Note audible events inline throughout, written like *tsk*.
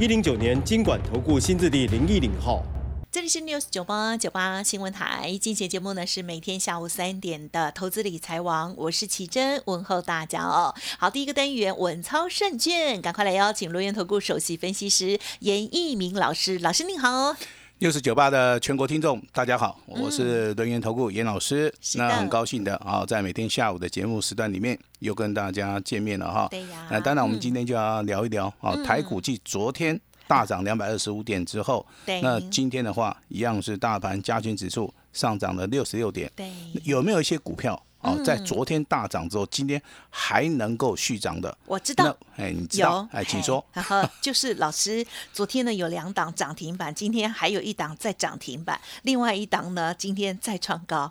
一零九年经管投顾新字地零一零号。这里是 News 九八九八新闻台，今天节目呢是每天下午三点的投资理财王，我是奇珍，问候大家哦。好，第一个单元稳操胜券，赶快来邀请罗源投顾首席分析师严义明老师，老师您好。六十九八的全国听众，大家好，我是轮源投顾严老师。那很高兴的啊，在每天下午的节目时段里面又跟大家见面了哈。对呀那当然，我们嗯今天就要聊一聊啊，台股继昨天大涨两百二十五点之后，对那今天的话一样是大盘加权指数上涨了六十六点。对，有没有一些股票哦，嗯在昨天大涨之后，今天还能够续涨的？我知道那。哎，你知道有？哎，请说。然后 *laughs* 就是老师，昨天呢有两档涨停板，今天还有一档在涨停板，另外一档呢今天再创高，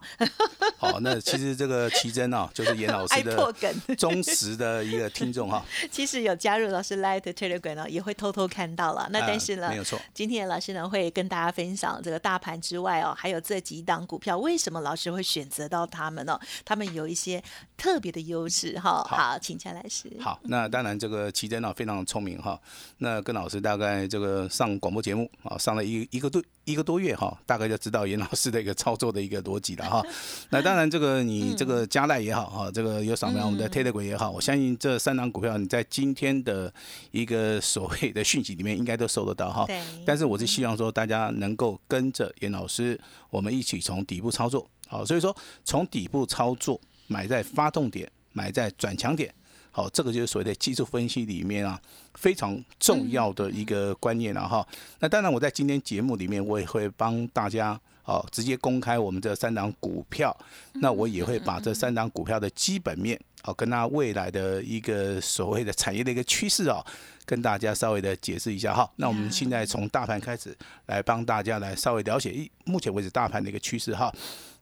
好，*laughs* 那其实这个奇珍啊，就是严老爱师的。忠实的一个听众哈。*laughs* 其实有加入老师 Light Telegram 呢，也会偷偷看到了。那啊但是呢，没有错今天老师呢会跟大家分享这个大盘之外哦，还有这几档股票，为什么老师会选择到他们呢？他们有一些特别的优势哈。好好，请江老师。好，那当然这个奇珍啊非常聪明哈。那跟老师大概这个上广播节目啊，上了一一个多一个多月哈，大概就知道严老师的一个操作的一个逻辑了哈。*laughs* 那当然这个你这个加赖也好哈，这个有扫描我们的 Telegram 也好，我相信这三档股票你在今天的一个所谓的讯息里面应该都收得到哈。对但是我是希望说大家能够跟着严老师，我们一起从底部操作。好，所以说从底部操作，买在发动点，买在转强点。好，这个就是所谓的技术分析里面啊非常重要的一个观念了哈。那当然，我在今天节目里面，我也会帮大家哦直接公开我们这三档股票，那我也会把这三档股票的基本面哦跟它未来的一个所谓的产业的一个趋势哦，跟大家稍微的解释一下哈。那我们现在从大盘开始来帮大家来稍微了解一目前为止大盘的一个趋势哈。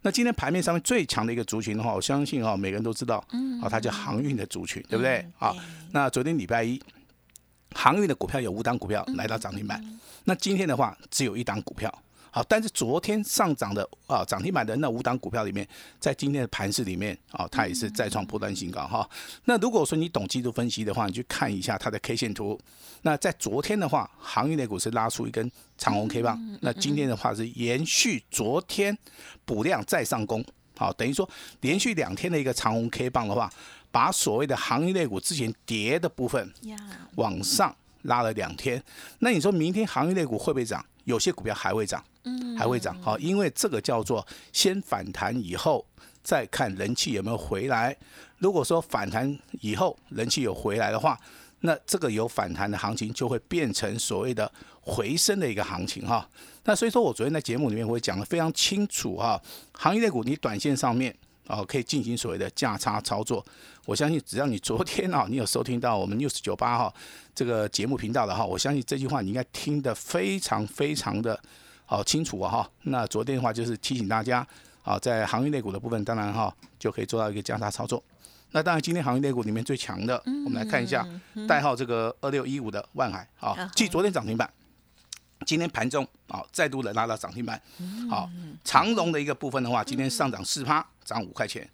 那今天盘面上面最强的一个族群的话，我相信哈，每个人都知道，啊，它叫航运的族群，对不对嗯？啊对，那昨天礼拜一，航运的股票有五档股票来到涨停板，那今天的话只有一档股票。好，但是昨天上涨的啊涨停板的那五档股票里面，在今天的盘市里面啊，它也是再创波段新高哈。那如果说你懂技术分析的话，你去看一下它的 K 线图。那在昨天的话，行业类股是拉出一根长红 K 棒，那今天的话是延续昨天补量再上攻，好，等于说连续两天的一个长红 K 棒的话，把所谓的行业类股之前跌的部分，往上拉了两天。那你说明天行业类股会不会涨？有些股票还会涨，嗯还会涨。好，因为这个叫做先反弹以后再看人气有没有回来。如果说反弹以后人气有回来的话，那这个有反弹的行情就会变成所谓的回升的一个行情哈。那所以说我昨天在节目里面我也讲的非常清楚哈，行业类股你短线上面啊可以进行所谓的价差操作。我相信只要你昨天啊你有收听到我们 news 九八哈这个节目频道的哈，我相信这句话你应该听得非常非常的好清楚啊哈。那昨天的话就是提醒大家啊，在行业类股的部分，当然哈就可以做到一个价差操作。那当然，今天行业类股里面最强的，我们来看一下代号这个二六一五的万海啊嗯，继昨天涨停板，今天盘中啊再度的拉到涨停板。好，长龙的一个部分的话，今天上涨四趴，涨五块钱。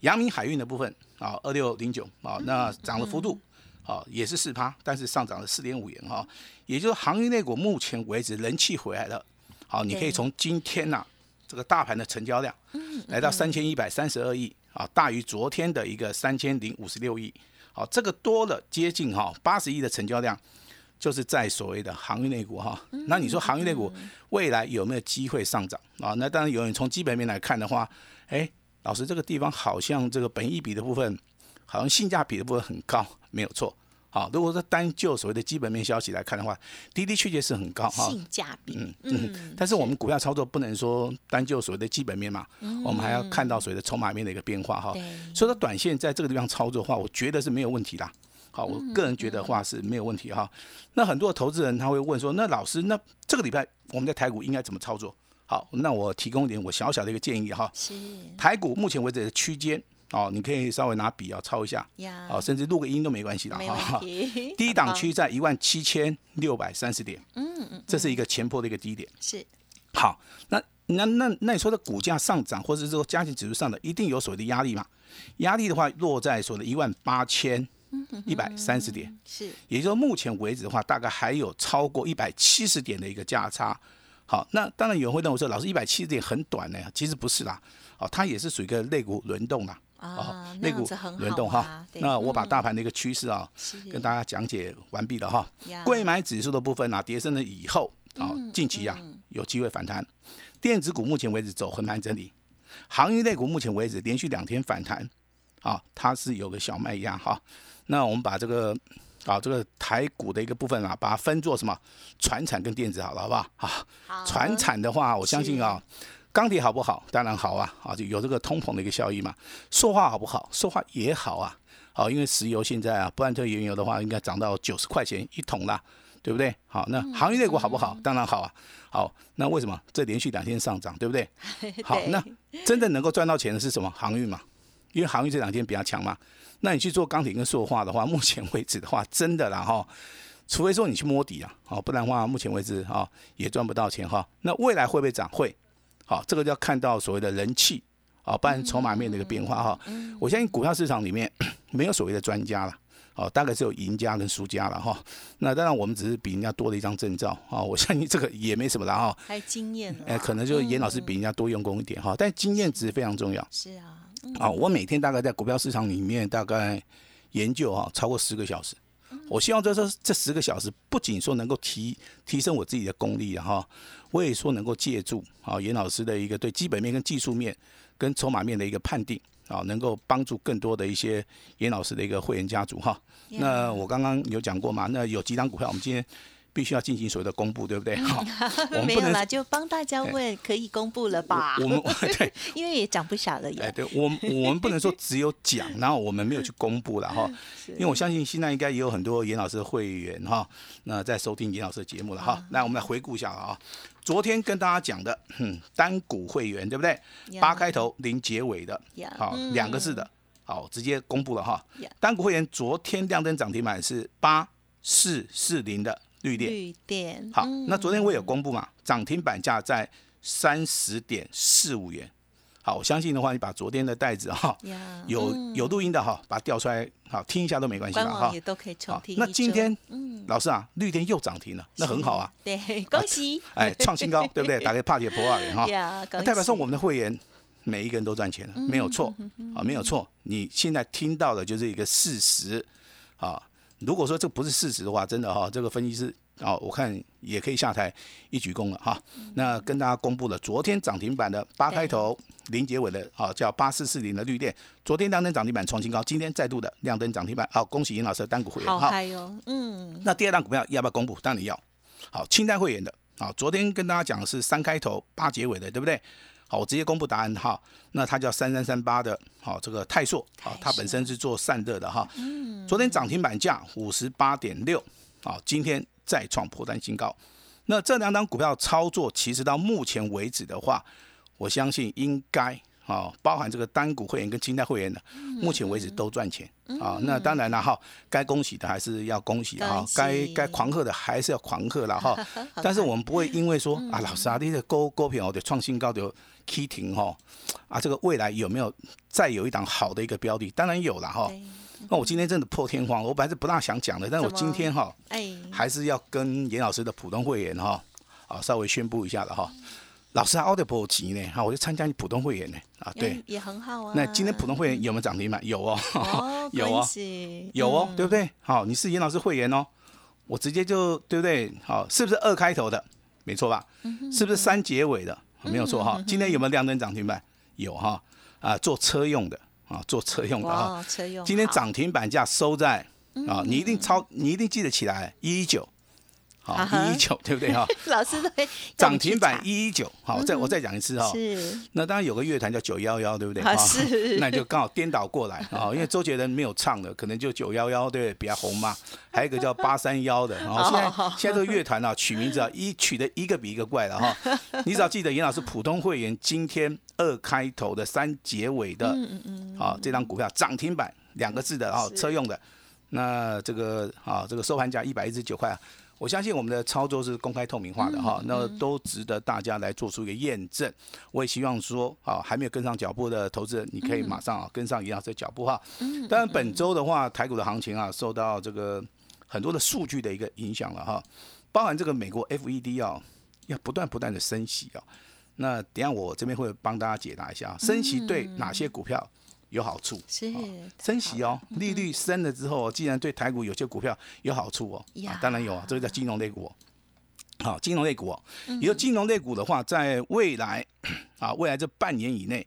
阳明海运的部分啊，二六零九啊，那涨的幅度啊也是四趴，但是上涨了四点五元哈。也就是航运类股目前为止人气回来了。好，你可以从今天呐、这个大盘的成交量来到三千一百三十二亿啊，大于昨天的一个三千零五十六亿。好，这个多了接近哈八十亿的成交量，就是在所谓的航运类股哈。那你说航运类股未来有没有机会上涨啊？那当然有人从基本面来看的话，哎，老师这个地方好像这个本益比的部分，好像性价比的部分很高，没有错。好，如果说单就所谓的基本面消息来看的话，的的确确是很高哈。性价比，嗯嗯，但是我们股票操作不能说单就所谓的基本面嘛，我们还要看到所谓的筹码面的一个变化哈。所以说短线在这个地方操作的话，我觉得是没有问题的。好，我个人觉得话是没有问题哈。那很多投资人他会问说，那老师，那这个礼拜我们在台股应该怎么操作？好，那我提供一点我小小的一个建议哈。是台股目前为止的区间，哦，你可以稍微拿笔啊抄一下，呀，哦，甚至录个音都没关系的没哈问。题。*laughs* 第一档区在一万七千六百三十点，嗯嗯，这是一个前坡的一个低点。是好，那那那那你说的股价上涨，或者是说加权指数上的，一定有所谓的压力嘛？压力的话落在所谓的一万八千一百三十点，是也就是说目前为止的话，大概还有超过一百七十点的一个价差。好，那当然有人会认为说，老师一百七十点很短呢，其实不是啦，哦，它也是属于一个肋骨轮动啦。啊哦，，那肋骨轮动哈。那我把嗯大盘的一个趋势啊，是跟大家讲解完毕了哈。贵买指数的部分啊，跌升了以后，啊，近期啊有机会反弹。电子股目前为止走横盘整理，航运类股目前为止连续两天反弹，啊，它是有个小卖压哈。那我们把这个啊这个台股的一个部分啊，把它分做什么船产跟电子好了，好不好？啊，好船产的话，我相信啊，钢铁好不好？当然好啊，啊，就有这个通膨的一个效益嘛。塑化好不好？塑化也好啊，好，因为石油现在啊，布兰特原油的话，应该涨到九十块钱一桶啦，对不对？好，那航运类股好不好？当然好啊。好，那为什么这连续两天上涨，对不对？*laughs* 好，那真正能够赚到钱的是什么？航运嘛，因为航运这两天比较强嘛。那你去做钢铁跟塑化的话，*laughs* 目前为止的话，真的啦哈，除非说你去摸底啊，好，不然的话，目前为止哈也赚不到钱哈。那未来会不会涨？会，好，这个就要看到所谓的人气啊，不然筹码面的一个变化哈。我相信股票市场里面 *coughs* 没有所谓的专家了。哦，大概是有赢家跟输家了哈。那当然，我们只是比人家多了一张证照啊。我相信这个也没什么了哈。还有经验了哎，可能就是严老师比人家多用功一点哈，但经验值非常重要是啊，啊。我每天大概在股票市场里面大概研究哈超过十个小时。我希望这这这十个小时不仅说能够提提升我自己的功力哈，我也说能够借助啊严老师的一个对基本面跟技术面跟筹码面的一个判定啊，能够帮助更多的一些严老师的一个会员家族哈。那我刚刚有讲过嘛，那有几档股票我们今天必须要进行所谓的公布，对不对？好，*laughs* 我们没有啦，就帮大家问，可以公布了吧？我们 *laughs* 对，因为也涨不少了哎，对我们我们不能说只有讲，然后我们没有去公布了哈，*laughs* 因为我相信现在应该也有很多严老师的会员哈，那在收听严老师的节目了哈。那我们来回顾一下了啊，昨天跟大家讲的，嗯，单股会员对不对？八开头零结尾的，好，嗯。两个字的，好，直接公布了哈。单股会员昨天亮灯涨停板是八四四零的绿电，绿电好，嗯那昨天我有公布嘛，涨停板价在三十点四五元。好，我相信的话，你把昨天的袋子哈，有嗯有录音的哈，把它调出来，好听一下都没关系官了哈网也。都可以重听。那今天嗯，老师啊，绿电又涨停了，那很好啊，对，*laughs* 恭喜哎，创新高，*laughs* 对不对？打给帕姐博尔哈，代表说我们的会员每一个人都赚钱了，没有错啊，没有错。你现在听到的就是一个事实啊。如果说这不是事实的话，真的哈，这个分析师啊，我看也可以下台一鞠躬了哈。那跟大家公布了昨天涨停板的八开头零结尾的啊，叫八四四零的绿电，昨天当天涨停板创新高，今天再度的亮灯涨停板，好，恭喜尹老师的单股会员好哈。嗯，那第二档股票要不要公布？当然要。好，清单会员的，啊，昨天跟大家讲的是三开头八结尾的，对不对？好，我直接公布答案哈。那它叫三三三八的，好，这个泰硕，好，它本身是做散热的哈。昨天涨停板价五十八点六，好，今天再创破单新高。那这两档股票操作，其实到目前为止的话，我相信应该啊，包含这个单股会员跟清代会员的，目前为止都赚钱啊。那当然了哈，该恭喜的还是要恭喜啊恭，喜该该狂贺的还是要狂贺了哈。*laughs* 但是我们不会因为说啊，老师啊，你的股股票的创新高的 K 停哈啊，这个未来有没有再有一档好的一个标的？当然有了哈。对，那我今天真的破天荒，我本来是不大想讲的，但是我今天哈哎，还是要跟严老师的普通会员哈啊稍微宣布一下了哈。老师啊，奥德波吉呢？哈，我就参加你普通会员呢啊，对哎。也很好啊。那今天普通会员有没有涨停板？有哦，哦，有恭哦，有哦，嗯对不对？好，你是严老师会员哦，我直接就对不对？好，是不是二开头的？没错吧？嗯是不是三结尾的？没有错哈。今天有没有亮灯涨停板？有哈啊，做车用的啊，做车用的哈。哇，车用今天好涨停板价收在啊，你一定超，你一定记得起来，一一九。好一一九对不对哈？*laughs* 老师都会 *laughs* 涨停板一一九，好，再我再讲一次哈。是。那当然有个乐团叫九幺幺，对不对？是。*laughs* 那就刚好颠倒过来啊，因为周杰伦没有唱的，可能就九幺幺，对，比较红嘛。还有一个叫八三幺的，然后现在现在这个乐团啊，取名字啊，一取的一个比一个怪了哈。你只要记得严老师普通会员今天二开头的三结尾的，嗯嗯嗯，好，这张股票涨停板两个字的，啊车用的，那这个啊，这个收盘价一百一十九块。我相信我们的操作是公开透明化的哈，那都值得大家来做出一个验证。我也希望说，啊，还没有跟上脚步的投资人，你可以马上啊跟上一样的脚步哈。当然本周的话，台股的行情啊，受到这个很多的数据的一个影响了哈，包含这个美国 FED 啊，要不断不断的升息啊。那等下我这边会帮大家解答一下，升息对哪些股票？有好处。是升息哦，利率升了之后，既然对台股有些股票有好处哦，啊，当然有啊，这个叫金融类股，哦。好，金融类股，哦。也就金融类股的话，在未来啊，未来这半年以内，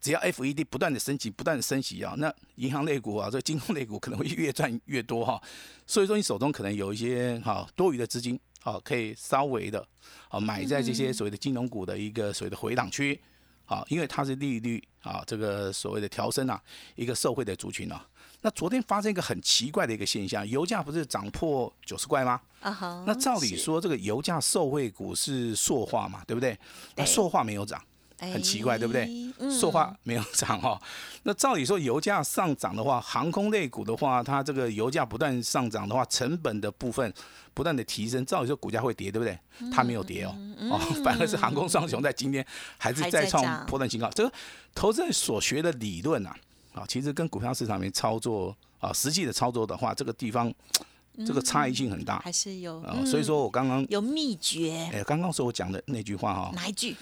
只要 FED 不断的升级，不断的升级啊，那银行类股啊，这金融类股可能会越赚越多哈，所以说你手中可能有一些哈多余的资金，好，可以稍微的啊买在这些所谓的金融股的一个所谓的回档区。啊，因为它是利率啊，这个所谓的调升啊，一个受惠的族群啊。那昨天发生一个很奇怪的一个现象，油价不是涨破九十块吗？啊哈。那照理说，这个油价受惠股是塑化嘛，对不对？那塑化没有涨。很奇怪，对不对？塑化没有涨哈。那照理说，油价上涨的话，航空类股的话，它这个油价不断上涨的话，成本的部分不断的提升，照理说股价会跌，对不对？它没有跌哦，哦，*laughs* 反而是航空双雄在今天还是再创破断新高。这个投资人所学的理论啊，啊，其实跟股票市场里面操作啊，实际的操作的话，这个地方这个差异性很大，还是有啊。所以说我刚刚有秘诀。哎，刚刚说我讲的那句话哈，哪一句？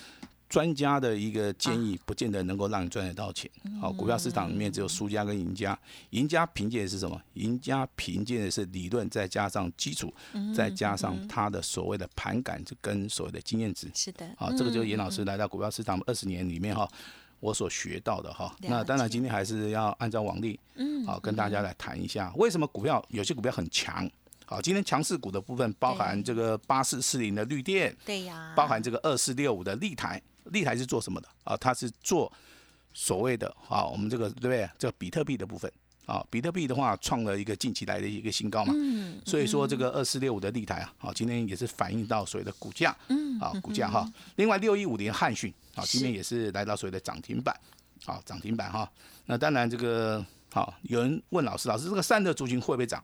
专家的一个建议，不见得能够让你赚得到钱。好，股票市场里面只有输家跟赢家。赢家凭借的是什么？赢家凭借的是理论，再加上基础，再加上他的所谓的盘感跟所谓的经验值。是的。好，这个就是严老师来到股票市场二十年里面哈，我所学到的哈。那当然，今天还是要按照往例，嗯，好，跟大家来谈一下，为什么股票有些股票很强。好，今天强势股的部分包含这个八四四零的绿电，对呀，包含这个二四六五的立台。立台是做什么的啊？它是做所谓的啊，我们这个对不对？这个比特币的部分啊，比特币的话创了一个近期来的一个新高嘛。嗯。所以说这个二四六五的立台啊，好，今天也是反映到所谓的股价。嗯。啊，股价哈。另外六一五零汉讯啊，今天也是来到所谓的涨停板。好，涨停板哈。那当然这个好，有人问老师，老师这个散热族群会不会涨？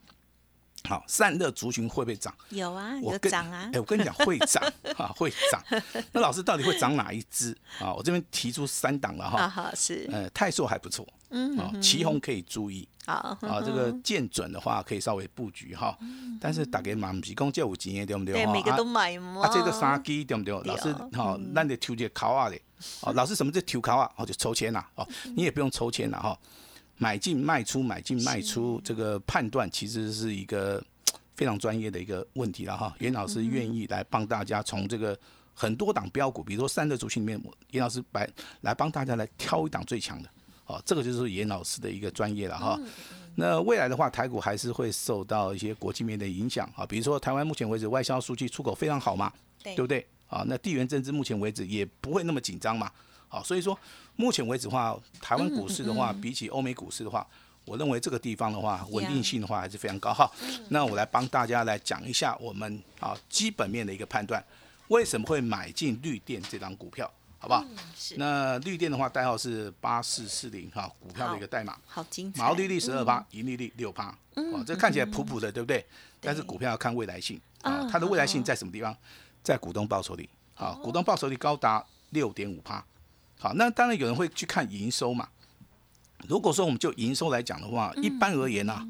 好，散热族群会不会涨？有啊，有涨啊！哎，我跟你讲，会涨啊，会涨。那老师到底会涨哪一支啊？我这边提出三档了哈。好，是。呃，泰硕还不错，嗯，啊，旗宏可以注意。好，啊，这个见准的话可以稍微布局哈。但是打给嘛不是讲借五几年对不对？对，每个都买嘛。啊，这个三基对不对？老师哈，那得抽个考啊的。哦，老师什么叫抽考啊？哦，就抽签呐。哦，你也不用抽签了哈。买进卖出，买进卖出，这个判断其实是一个 *tsk* 非常专业的一个问题了哈。严老师愿意来帮大家从这个很多档标股，比如说三个族群里面，严老师来来帮大家来挑一档最强的，哦，这个就是严老师的一个专业了哈。那未来的话，台股还是会受到一些国际面的影响啊，比如说台湾目前为止外销数据出口非常好嘛，对不对？啊，那地缘政治目前为止也不会那么紧张嘛。好，所以说目前为止的话，台湾股市的话，比起欧美股市的话，我认为这个地方的话，稳定性的话还是非常高哈。那我来帮大家来讲一下我们啊基本面的一个判断，为什么会买进绿电这张股票，好不好？那绿电的话，代号是八四四零哈，股票的一个代码。好精彩。毛利率十二趴，盈利率六趴。哦，这看起来普普的，对不对？但是股票要看未来性啊，它的未来性在什么地方？在股东报酬率啊，股东报酬率高达六点五趴。好，那当然有人会去看营收嘛。如果说我们就营收来讲的话，一般而言呢，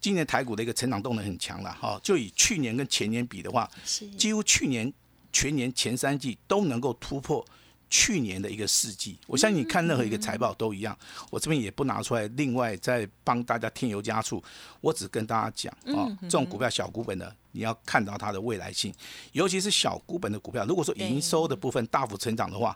今年台股的一个成长动能很强了哈。就以去年跟前年比的话，几乎去年全年前三季都能够突破去年的一个四季。我相信你看任何一个财报都一样。我这边也不拿出来，另外再帮大家添油加醋。我只跟大家讲啊，这种股票小股本的，你要看到它的未来性，尤其是小股本的股票，如果说营收的部分大幅成长的话。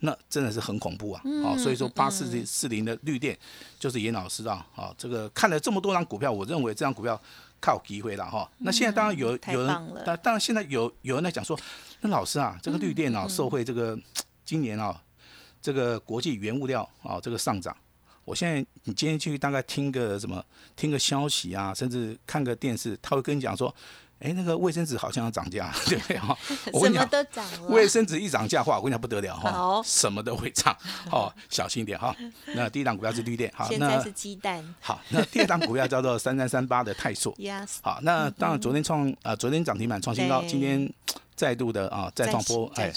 那真的是很恐怖啊！好，所以说八四四零的绿电就是严老师啊，好，这个看了这么多张股票，我认为这张股票靠机会了哈。那现在当然有太有人，当当然现在有有人在讲说，那老师啊，这个绿电啊，受惠这个今年啊，这个国际原物料啊这个上涨。我现在你今天去大概听个什么，听个消息啊，甚至看个电视，他会跟你讲说，哎，那个卫生纸好像要涨价，*laughs* 对不对哈？我跟什么你讲，都涨了，卫生纸一涨价的话，我跟你讲不得了哈好，什么都会涨，*laughs* 哦，小心一点哈。那第一档股票是绿电，好，那现在是鸡蛋好，那第二档股票叫做三三三八的泰硕，，*laughs* yes，好，那当然昨天创啊，昨天涨停板创新高，今天再度的啊再创波，哎，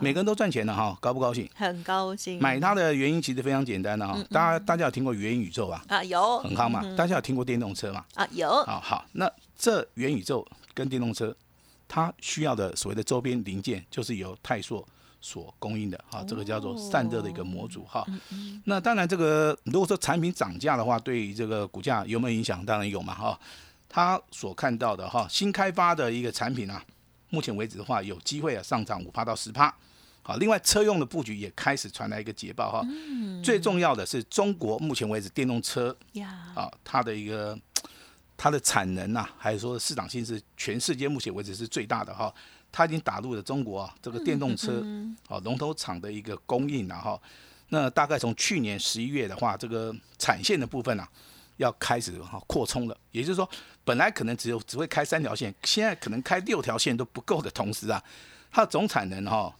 每个人都赚钱了哈，高不高兴？很高兴买它的原因其实非常简单的哈，大家大家有听过元宇宙吧？啊，有很夯嘛，嗯大家有听过电动车嘛？啊，有啊，好，那这元宇宙跟电动车，它需要的所谓的周边零件，就是由泰硕所供应的，哈，这个叫做散热的一个模组，哈。那当然，这个如果说产品涨价的话，对于这个股价有没有影响？当然有嘛，哈。他所看到的哈，新开发的一个产品啊，目前为止的话，有机会啊上涨五趴到十趴。好，另外车用的布局也开始传来一个捷报哈。最重要的是，中国目前为止电动车呀，啊，它的一个它的产能呐、还有说市场性是全世界目前为止是最大的哈。它已经打入了中国啊这个电动车啊龙头厂的一个供应了哈。那大概从去年十一月的话，这个产线的部分啊，要开始哈扩充了。也就是说，本来可能只有只会开三条线，现在可能开六条线都不够的同时啊，它的总产能哈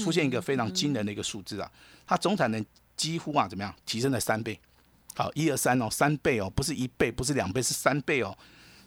出现一个非常惊人的一个数字啊，它总产能几乎啊怎么样提升了三倍。好，一二三哦，三倍哦，不是一倍，不是两倍，是三倍哦。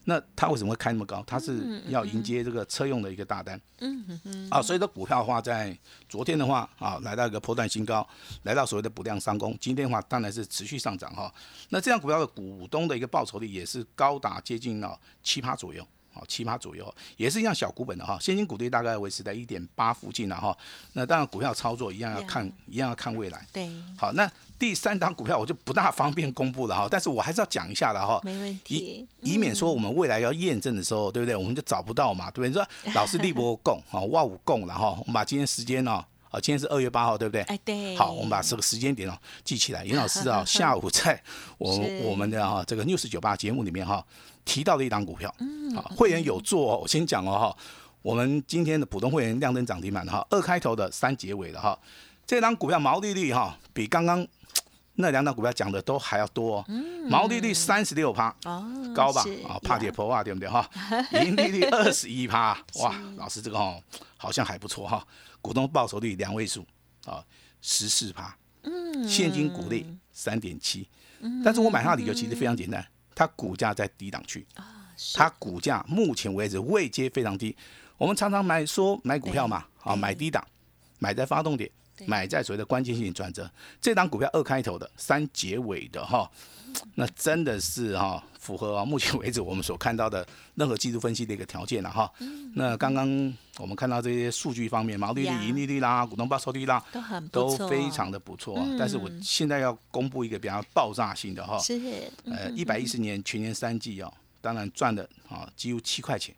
那它为什么会开那么高？它是要迎接这个车用的一个大单。嗯嗯啊，所以这股票的话，在昨天的话啊，来到一个波段新高，来到所谓的不量上攻。今天的话，当然是持续上涨哈。那这样股票的股东的一个报酬率也是高达接近了七趴左右。好，七八左右，也是一样小股本的哈，现金股利大概维持在一点八附近了哈。那当然股票操作一样要看，一样要看未来。对，好，那第三档股票我就不大方便公布了哈，但是我还是要讲一下的哈，没问以题，以免说我们未来要验证的时候，对不对？我们就找不到嘛，对不对？你说 *laughs* 老师立博供，啊，万五供了哈，我们把今天时间呢。啊，今天是二月八号，对不对？哎，对，好，我们把这个时间点哦记起来。严老师啊，*laughs* 下午在我我们的哈这个 news 九八节目里面哈提到的一档股票，嗯啊，会员有做哦。我先讲哦哈，我们今天的普通会员亮灯涨停板哈，二开头的三结尾的哈，这档股票毛利率哈比刚刚那两档股票讲的都还要多哦，毛利率三十六趴。哦，高吧？啊，怕跌呀破啊，对不对哈？*laughs* 盈利率二十一趴，哇，老师这个哦好像还不错哈。股东报酬率两位数啊，十四趴，嗯，现金股利三点七，但是我买它的理由其实非常简单，它股价在低档区，是。它股价目前为止位阶非常低。我们常常买说买股票嘛，啊，买低档，买在发动点。对，买在所谓的关键性转折。这档股票二开头的，三结尾的哈，那真的是哈符合啊目前为止我们所看到的任何技术分析的一个条件了哈。那刚刚我们看到这些数据方面，毛利率、盈利率啦、股东报酬率啦，都很都非常的不错但是我现在要公布一个比较爆炸性的哈，是呃，一百一十年全年三季哦，当然赚的啊几乎七块钱，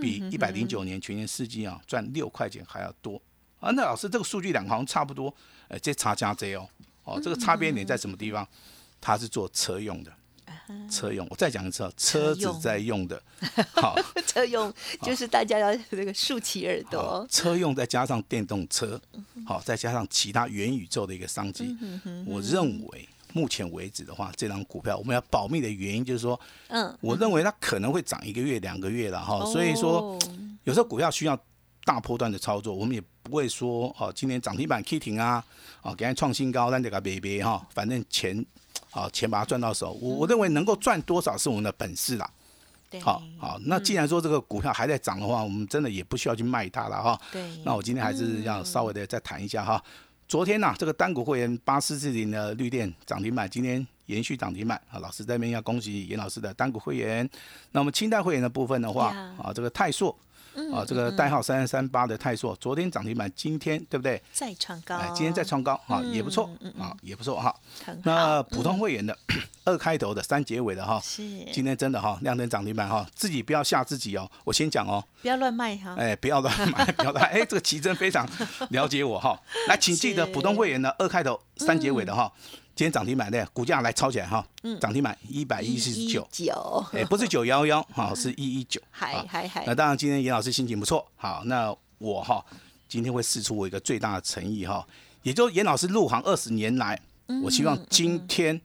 比一百零九年全年四季啊赚六块钱还要多啊。那老师这个数据两个好像差不多，呃，这差加这哦，哦，这个差别点在什么地方？它是做车用的，车用。我再讲一次哦，车子在用的，好，*laughs* 车用，就是大家要那个竖起耳朵，车用再加上电动车，好，再加上其他元宇宙的一个商机，我认为目前为止的话，这张股票我们要保密的原因就是说，嗯，我认为它可能会涨一个月、两个月了哈，所以说哦有时候股票需要大波段的操作，我们也不会说哦，今年涨停板 K 停啊，哦，给它创新高，让这个别别哈，反正钱啊钱把它赚到手，我我认为能够赚多少是我们的本事啦。对，好好，那既然说这个股票还在涨的话，我们真的也不需要去卖它了哈。对，那我今天还是要稍微的再谈一下哈。昨天呐、这个单股会员八四四零的绿电涨停板，今天延续涨停板啊。老师这边要恭喜严老师的单股会员。那我们清代会员的部分的话啊，这个泰硕啊，这个代号三三三八的泰硕，昨天涨停板，今天对不对？再创高，哎，今天再创高啊，也不错啊，也不错哈。那普通会员的 *coughs* 二开头的三结尾的哈，是今天真的哈亮灯涨停板哈，自己不要吓自己哦。我先讲哦，不要乱卖哈，哎，不要乱买，*laughs* 不要乱。哎，这个奇珍非常了解我哈。*laughs* 来，请记得普通会员的二开头三结尾的哈，今天涨停板的股价来抄起来哈，嗯。涨停板一百一十九，九，哎，不是九幺幺，哈，是一一九。*laughs* 嗨嗨嗨。那，当然，今天严老师心情不错，好，那我哈今天会试出我一个最大的诚意哈，也就严老师入行二十年来，嗯我希望今天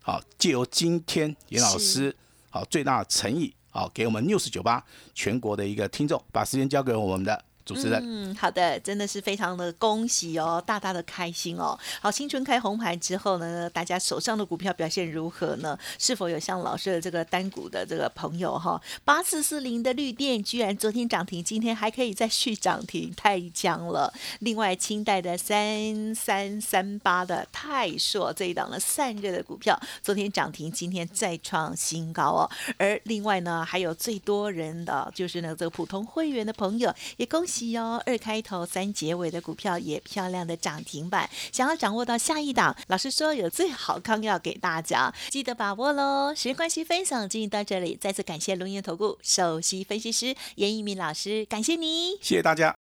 好借由今天严老师好最大的诚意，好给我们 news 九八全国的一个听众，把时间交给我们的主持人。嗯，好的，真的是非常的恭喜哦，大大的开心哦。好，新春开红盘之后呢，大家手上的股票表现如何呢？是否有像老师的这个单股的这个朋友哈？八四四零的绿电居然昨天涨停，今天还可以再续涨停，太强了。另外，清代的三三三八的泰硕这一档的散热的股票，昨天涨停，今天再创新高哦。而另外呢，还有最多人的就是呢，这个普通会员的朋友也恭喜哦，二开头三结尾的股票也漂亮的涨停板。想要掌握到下一档，老师说有最好康要给大家，记得把握喽。时间关系，分享进行到这里，再次感谢龙岩投顾首席分析师严一鸣老师，感谢你。谢谢大家。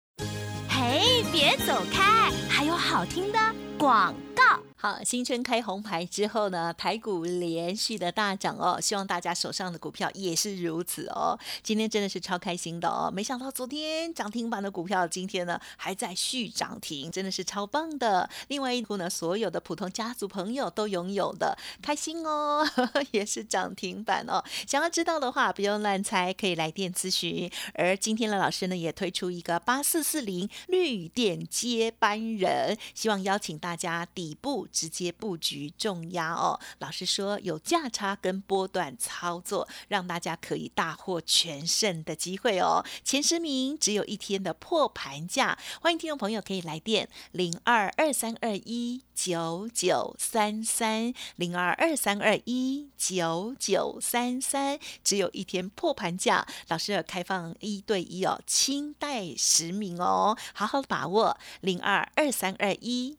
嘿，别走开，还有好听的广告。好，新春开红牌之后呢，台股连续的大涨哦，希望大家手上的股票也是如此哦。今天真的是超开心的哦，没想到昨天涨停板的股票，今天呢还在续涨停，真的是超棒的。另外一股呢，所有的普通家族朋友都拥有的，开心哦，*laughs* 也是涨停板哦。想要知道的话，不用乱猜，可以来电咨询。而今天的老师呢，也推出一个八四四零绿电接班人，希望邀请大家底部直接布局重压哦。老师说有价差跟波段操作，让大家可以大获全胜的机会哦。前十名只有一天的破盘价，欢迎听众朋友可以来电零二二三二一九九三三零二二三二一九九三三，只有一天破盘价，老师要开放一对一哦，清代十名哦，好好把握零二二三二一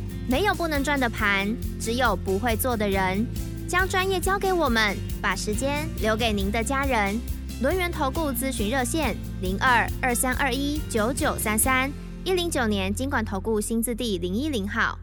没有不能赚的盘，只有不会做的人。将专业交给我们，把时间留给您的家人。轮源投顾咨询热线：零二二三二一九九三三一零九年经管投顾新字第零一零号。